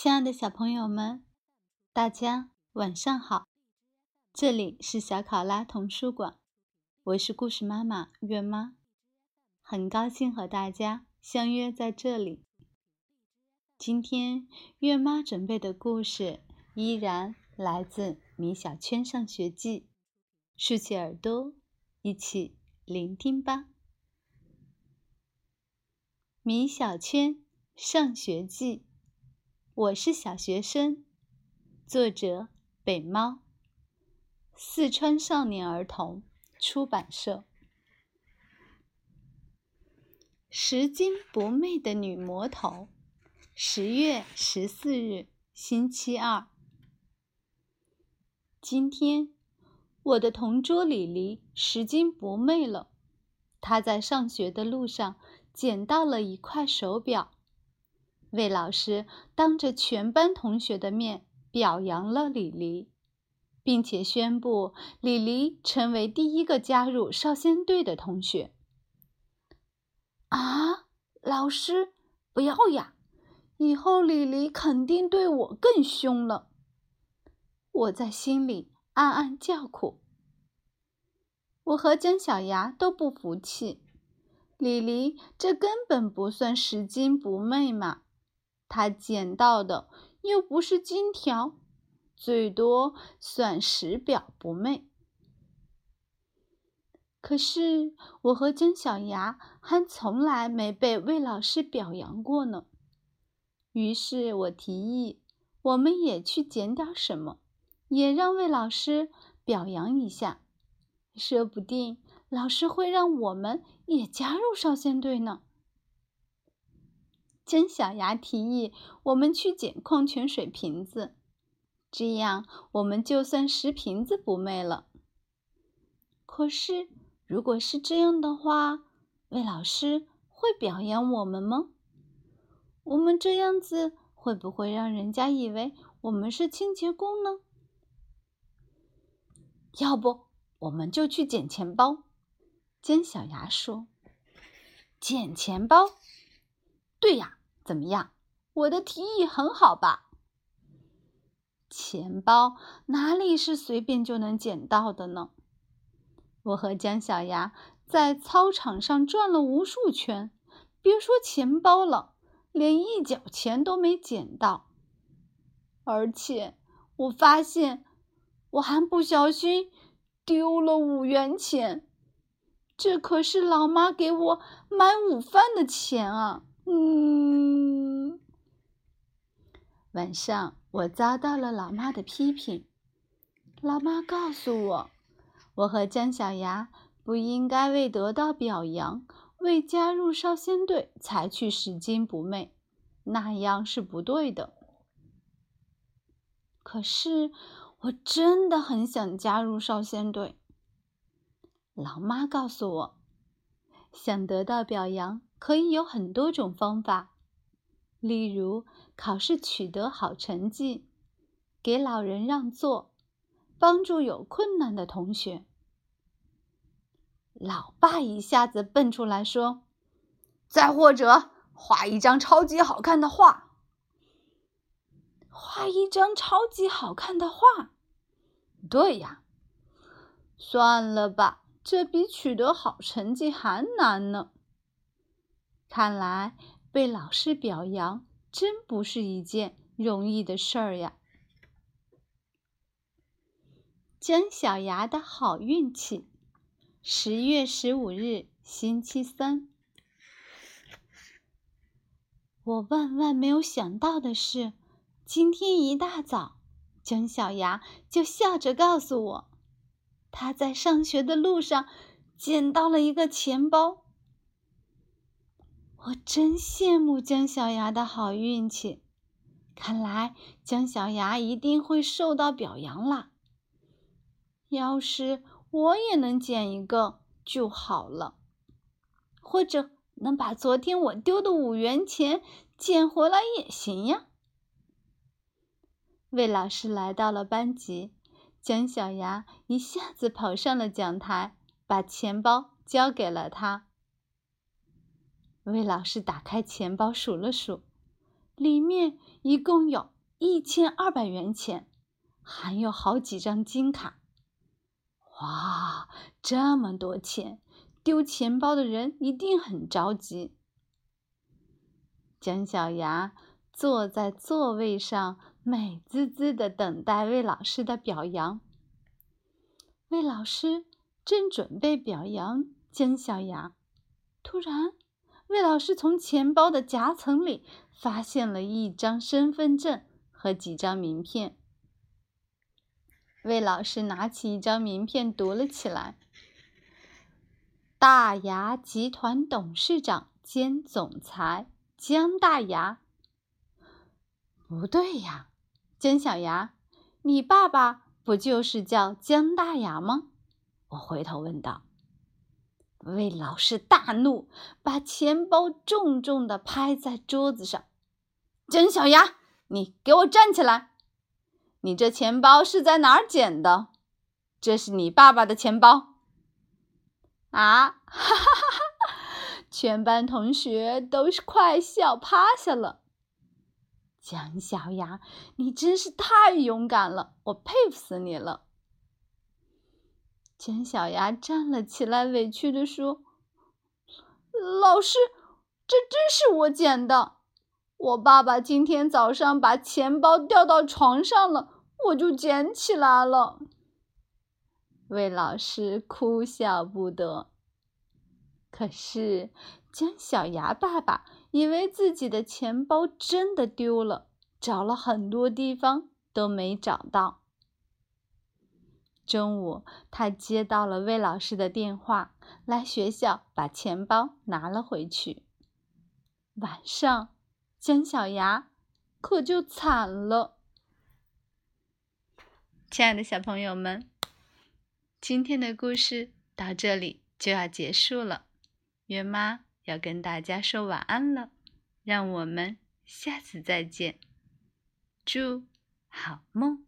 亲爱的小朋友们，大家晚上好！这里是小考拉童书馆，我是故事妈妈月妈，很高兴和大家相约在这里。今天月妈准备的故事依然来自《米小圈上学记》，竖起耳朵，一起聆听吧。《米小圈上学记》。我是小学生，作者北猫，四川少年儿童出版社。拾金不昧的女魔头，十月十四日，星期二。今天，我的同桌李黎拾金不昧了。她在上学的路上捡到了一块手表。魏老师当着全班同学的面表扬了李黎，并且宣布李黎成为第一个加入少先队的同学。啊，老师，不要呀！以后李黎肯定对我更凶了。我在心里暗暗叫苦。我和姜小牙都不服气，李黎这根本不算拾金不昧嘛。他捡到的又不是金条，最多算拾表不昧。可是我和姜小牙还从来没被魏老师表扬过呢。于是我提议，我们也去捡点什么，也让魏老师表扬一下，说不定老师会让我们也加入少先队呢。姜小牙提议：“我们去捡矿泉水瓶子，这样我们就算拾瓶子不昧了。”可是，如果是这样的话，魏老师会表扬我们吗？我们这样子会不会让人家以为我们是清洁工呢？要不，我们就去捡钱包。”姜小牙说：“捡钱包？对呀。”怎么样？我的提议很好吧？钱包哪里是随便就能捡到的呢？我和姜小牙在操场上转了无数圈，别说钱包了，连一角钱都没捡到。而且我发现我还不小心丢了五元钱，这可是老妈给我买午饭的钱啊！嗯，晚上我遭到了老妈的批评。老妈告诉我，我和姜小牙不应该为得到表扬、为加入少先队才去拾金不昧，那样是不对的。可是我真的很想加入少先队。老妈告诉我，想得到表扬。可以有很多种方法，例如考试取得好成绩，给老人让座，帮助有困难的同学。老爸一下子蹦出来说：“再或者画一张超级好看的画，画一张超级好看的画。”对呀，算了吧，这比取得好成绩还难呢。看来被老师表扬真不是一件容易的事儿呀！姜小牙的好运气，十月十五日，星期三。我万万没有想到的是，今天一大早，姜小牙就笑着告诉我，他在上学的路上捡到了一个钱包。我真羡慕姜小牙的好运气，看来姜小牙一定会受到表扬啦。要是我也能捡一个就好了，或者能把昨天我丢的五元钱捡回来也行呀。魏老师来到了班级，姜小牙一下子跑上了讲台，把钱包交给了他。魏老师打开钱包数了数，里面一共有一千二百元钱，还有好几张金卡。哇，这么多钱，丢钱包的人一定很着急。姜小牙坐在座位上，美滋滋的等待魏老师的表扬。魏老师正准备表扬姜小牙，突然，魏老师从钱包的夹层里发现了一张身份证和几张名片。魏老师拿起一张名片读了起来：“大牙集团董事长兼总裁姜大牙。”不对呀，姜小牙，你爸爸不就是叫姜大牙吗？我回头问道。魏老师大怒，把钱包重重的拍在桌子上：“姜小牙，你给我站起来！”你这钱包是在哪儿捡的？这是你爸爸的钱包啊！哈哈哈哈！全班同学都是快笑趴下了。姜小牙，你真是太勇敢了，我佩服死你了。姜小牙站了起来，委屈的说：“老师，这真是我捡的。”我爸爸今天早上把钱包掉到床上了，我就捡起来了。魏老师哭笑不得。可是姜小牙爸爸以为自己的钱包真的丢了，找了很多地方都没找到。中午，他接到了魏老师的电话，来学校把钱包拿了回去。晚上。姜小牙可就惨了。亲爱的小朋友们，今天的故事到这里就要结束了，月妈要跟大家说晚安了，让我们下次再见，祝好梦。